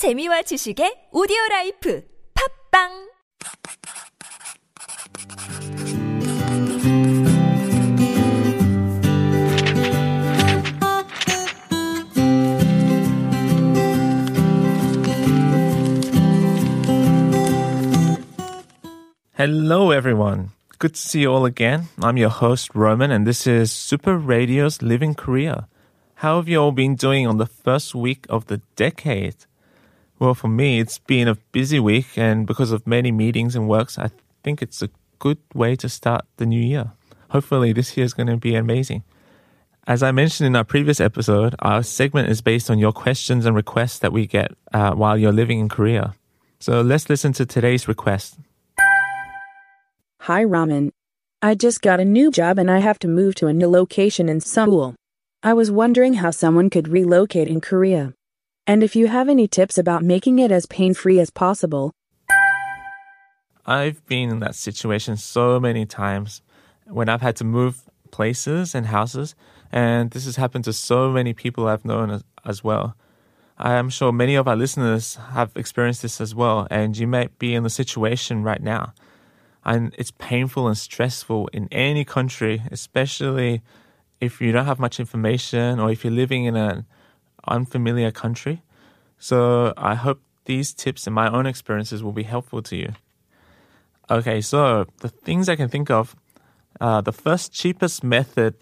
재미와 지식의 오디오 라이프 팝빵 Hello, everyone. Good to see you all again. I'm your host, Roman, and this is Super Radio's Living Korea. How have you all been doing on the first week of the decade? Well, for me, it's been a busy week, and because of many meetings and works, I think it's a good way to start the new year. Hopefully, this year is going to be amazing. As I mentioned in our previous episode, our segment is based on your questions and requests that we get uh, while you're living in Korea. So let's listen to today's request. Hi Roman. I just got a new job and I have to move to a new location in Seoul. I was wondering how someone could relocate in Korea. And if you have any tips about making it as pain free as possible. I've been in that situation so many times when I've had to move places and houses, and this has happened to so many people I've known as, as well. I am sure many of our listeners have experienced this as well, and you might be in the situation right now and it's painful and stressful in any country, especially if you don't have much information or if you're living in an unfamiliar country. So I hope these tips and my own experiences will be helpful to you. Okay, so the things I can think of, uh, the first cheapest method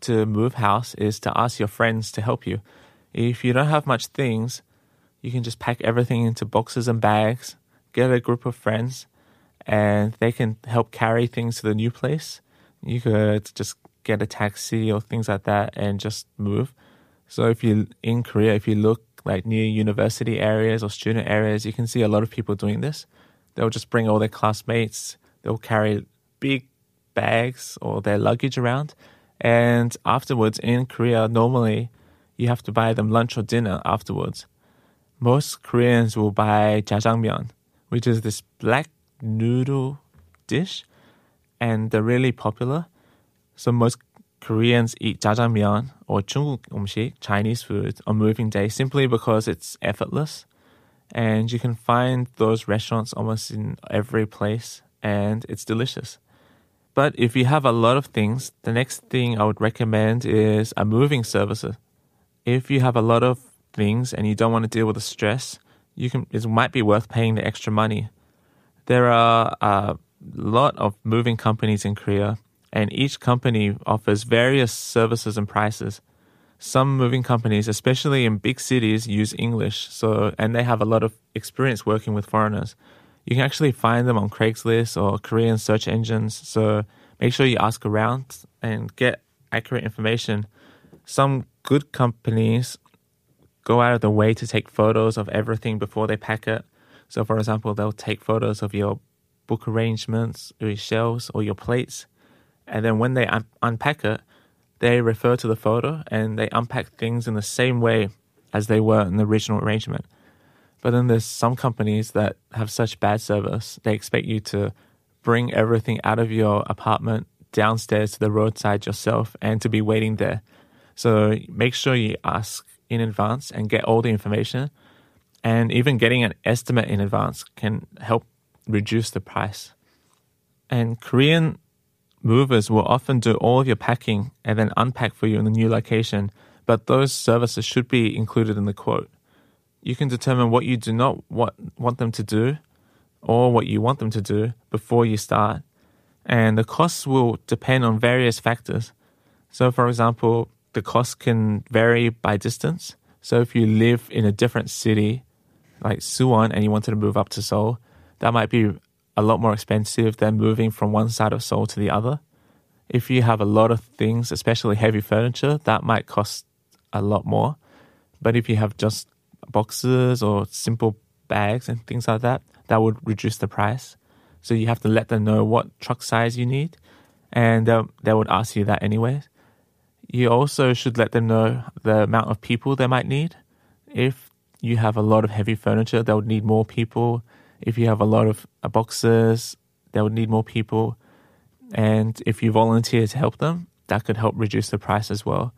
to move house is to ask your friends to help you. If you don't have much things, you can just pack everything into boxes and bags, get a group of friends, and they can help carry things to the new place. You could just get a taxi or things like that and just move. So if you in Korea, if you look like near university areas or student areas, you can see a lot of people doing this. They'll just bring all their classmates. They'll carry big bags or their luggage around. And afterwards in Korea, normally you have to buy them lunch or dinner afterwards. Most Koreans will buy jajangmyeon, which is this black noodle dish, and they're really popular. So most Koreans eat jajangmyeon or Jungkook 음식, Chinese food, on moving day simply because it's effortless, and you can find those restaurants almost in every place, and it's delicious. But if you have a lot of things, the next thing I would recommend is a moving service. If you have a lot of things and you don't want to deal with the stress, you can it might be worth paying the extra money there are a lot of moving companies in Korea, and each company offers various services and prices. Some moving companies, especially in big cities, use English, so and they have a lot of experience working with foreigners. You can actually find them on Craigslist or Korean search engines, so make sure you ask around and get accurate information. Some good companies go out of the way to take photos of everything before they pack it. So, for example, they'll take photos of your book arrangements, your shelves, or your plates. And then when they un- unpack it, they refer to the photo and they unpack things in the same way as they were in the original arrangement. But then there's some companies that have such bad service, they expect you to bring everything out of your apartment downstairs to the roadside yourself and to be waiting there. So make sure you ask in advance and get all the information and even getting an estimate in advance can help reduce the price. And Korean movers will often do all of your packing and then unpack for you in the new location, but those services should be included in the quote. You can determine what you do not want, want them to do or what you want them to do before you start. And the costs will depend on various factors. So, for example, the cost can vary by distance. So, if you live in a different city, like Suwon and you wanted to move up to Seoul, that might be a lot more expensive than moving from one side of Seoul to the other. If you have a lot of things, especially heavy furniture, that might cost a lot more. But if you have just boxes or simple bags and things like that, that would reduce the price. So you have to let them know what truck size you need, and uh, they would ask you that anyway. You also should let them know the amount of people they might need. If you have a lot of heavy furniture, they would need more people. If you have a lot of uh, boxes, they would need more people. And if you volunteer to help them, that could help reduce the price as well.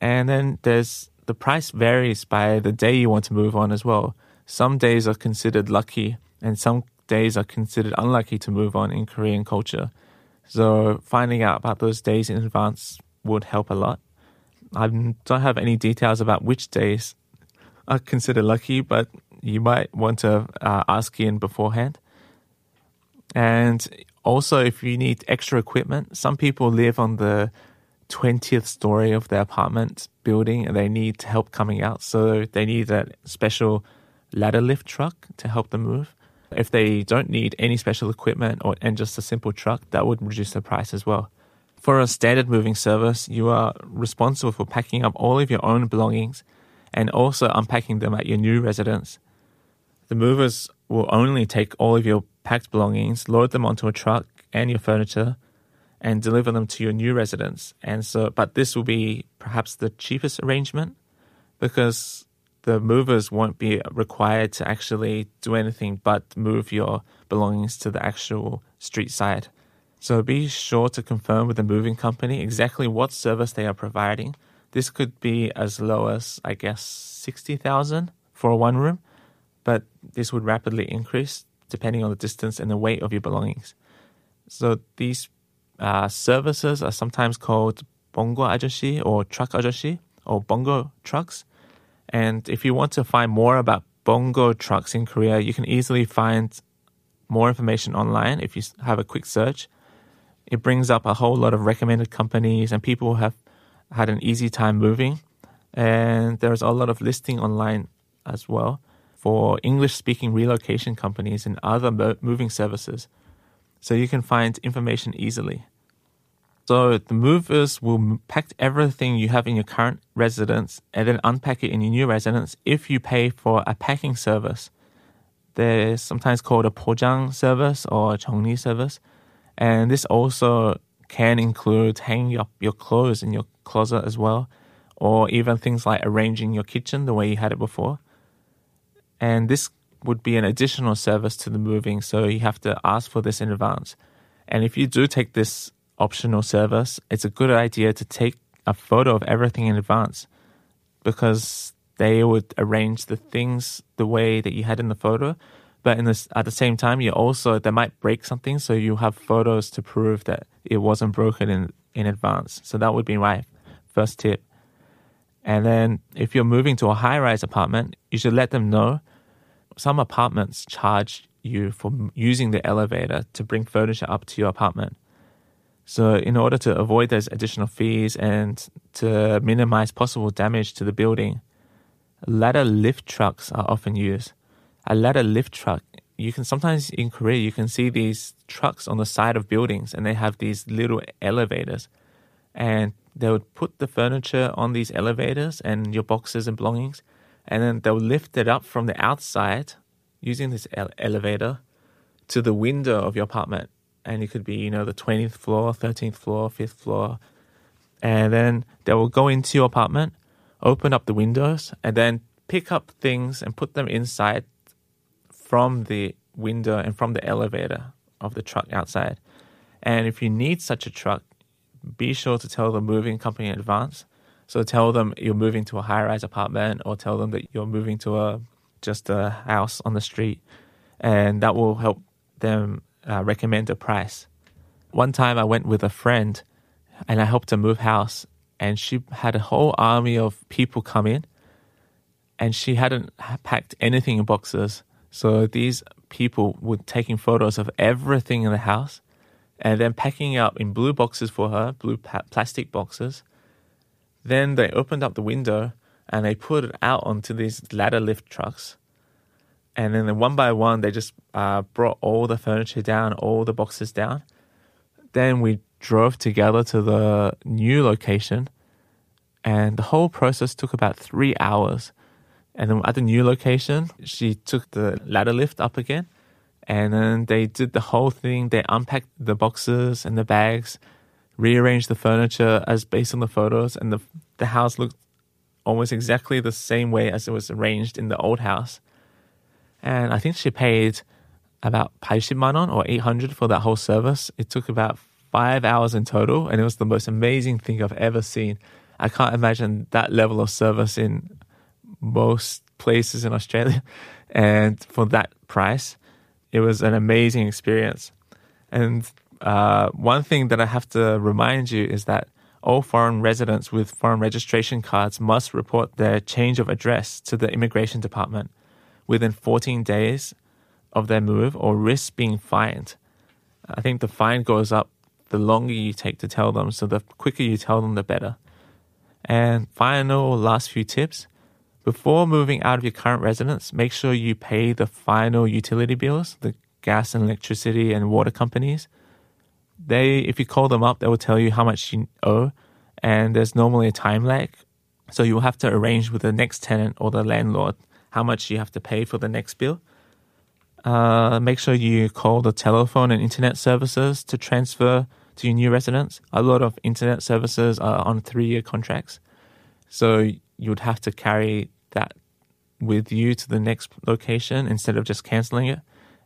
And then there's the price varies by the day you want to move on as well. Some days are considered lucky, and some days are considered unlucky to move on in Korean culture. So finding out about those days in advance would help a lot. I don't have any details about which days are considered lucky, but you might want to uh, ask in beforehand. And also, if you need extra equipment, some people live on the 20th story of their apartment building and they need help coming out. So they need a special ladder lift truck to help them move. If they don't need any special equipment or and just a simple truck, that would reduce the price as well. For a standard moving service, you are responsible for packing up all of your own belongings and also unpacking them at your new residence. The movers will only take all of your packed belongings, load them onto a truck and your furniture, and deliver them to your new residence. And so, but this will be perhaps the cheapest arrangement because the movers won't be required to actually do anything but move your belongings to the actual street side. So be sure to confirm with the moving company exactly what service they are providing. This could be as low as, I guess, 60,000 for a one room, but this would rapidly increase depending on the distance and the weight of your belongings. So these uh, services are sometimes called bongo ajoshi or truck ajoshi or bongo trucks. And if you want to find more about bongo trucks in Korea, you can easily find more information online if you have a quick search. It brings up a whole lot of recommended companies and people have had an easy time moving. And there's a lot of listing online as well for English speaking relocation companies and other moving services. So you can find information easily. So the movers will pack everything you have in your current residence and then unpack it in your new residence if you pay for a packing service. They're sometimes called a pojang service or 정리 service. And this also can include hanging up your clothes in your closet as well, or even things like arranging your kitchen the way you had it before. And this would be an additional service to the moving, so you have to ask for this in advance. And if you do take this optional service, it's a good idea to take a photo of everything in advance because they would arrange the things the way that you had in the photo. But in this, at the same time, you also they might break something, so you have photos to prove that it wasn't broken in in advance. So that would be my first tip. And then if you're moving to a high-rise apartment, you should let them know. Some apartments charge you for using the elevator to bring furniture up to your apartment. So, in order to avoid those additional fees and to minimize possible damage to the building, ladder lift trucks are often used. A ladder lift truck, you can sometimes in Korea, you can see these trucks on the side of buildings and they have these little elevators. And they would put the furniture on these elevators and your boxes and belongings, and then they'll lift it up from the outside using this ele- elevator to the window of your apartment. And it could be you know the 20th floor 13th floor 5th floor. And then they will go into your apartment open up the windows and then pick up things and put them inside from the window and from the elevator of the truck outside. And if you need such a truck be sure to tell the moving company in advance so tell them you're moving to a high-rise apartment or tell them that you're moving to a just a house on the street and that will help them uh, recommend a price. One time I went with a friend and I helped her move house, and she had a whole army of people come in, and she hadn't packed anything in boxes. So these people were taking photos of everything in the house and then packing up in blue boxes for her, blue pa- plastic boxes. Then they opened up the window and they put it out onto these ladder lift trucks and then one by one they just uh, brought all the furniture down, all the boxes down. Then we drove together to the new location, and the whole process took about three hours. And then at the new location, she took the ladder lift up again, and then they did the whole thing. They unpacked the boxes and the bags, rearranged the furniture as based on the photos, and the the house looked almost exactly the same way as it was arranged in the old house and I think she paid about 80만 won or 800 for that whole service. It took about five hours in total, and it was the most amazing thing I've ever seen. I can't imagine that level of service in most places in Australia. And for that price, it was an amazing experience. And uh, one thing that I have to remind you is that all foreign residents with foreign registration cards must report their change of address to the immigration department within 14 days of their move or risk being fined. I think the fine goes up the longer you take to tell them, so the quicker you tell them, the better. And final last few tips. Before moving out of your current residence, make sure you pay the final utility bills, the gas and electricity and water companies. They, if you call them up, they will tell you how much you owe, and there's normally a time lag. So you'll have to arrange with the next tenant or the landlord how much you have to pay for the next bill. Uh, make sure you call the telephone and internet services to transfer to your new residence. A lot of internet services are on three year contracts. So you would have to carry that with you to the next location instead of just canceling it.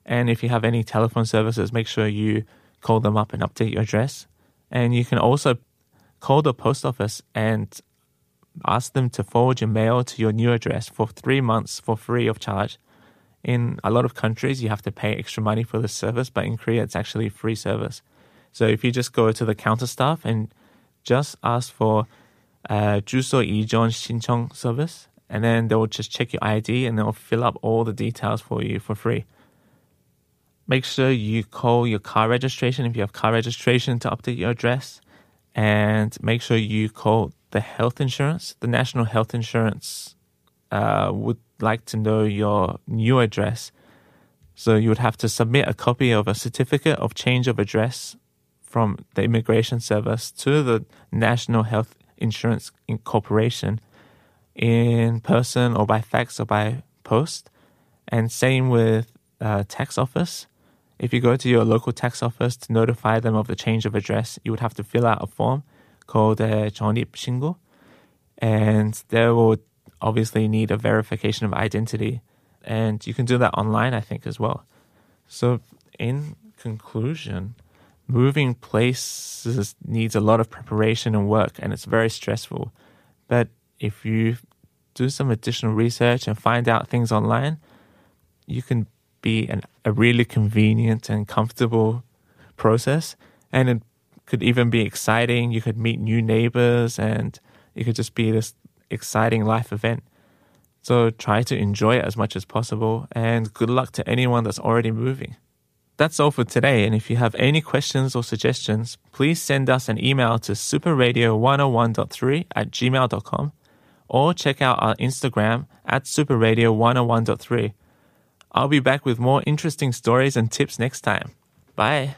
And if you have any telephone services, make sure you call them up and update your address. And you can also call the post office and ask them to forward your mail to your new address for three months for free of charge. In a lot of countries, you have to pay extra money for this service, but in Korea, it's actually free service. So if you just go to the counter staff and just ask for uh, 주소 이전 신청 service, and then they will just check your ID and they'll fill up all the details for you for free. Make sure you call your car registration if you have car registration to update your address, and make sure you call the health insurance. The national health insurance uh, would like to know your new address. So you would have to submit a copy of a certificate of change of address from the immigration service to the National Health Insurance Corporation in person or by fax or by post. And same with uh, tax office. If you go to your local tax office to notify them of the change of address, you would have to fill out a form called uh, a Chonip Shingo. And they will obviously need a verification of identity. And you can do that online, I think, as well. So, in conclusion, moving places needs a lot of preparation and work, and it's very stressful. But if you do some additional research and find out things online, you can be an, a really convenient and comfortable process. And it could even be exciting. You could meet new neighbors and it could just be this exciting life event. So try to enjoy it as much as possible and good luck to anyone that's already moving. That's all for today. And if you have any questions or suggestions, please send us an email to superradio101.3 at gmail.com or check out our Instagram at superradio101.3. I'll be back with more interesting stories and tips next time. Bye.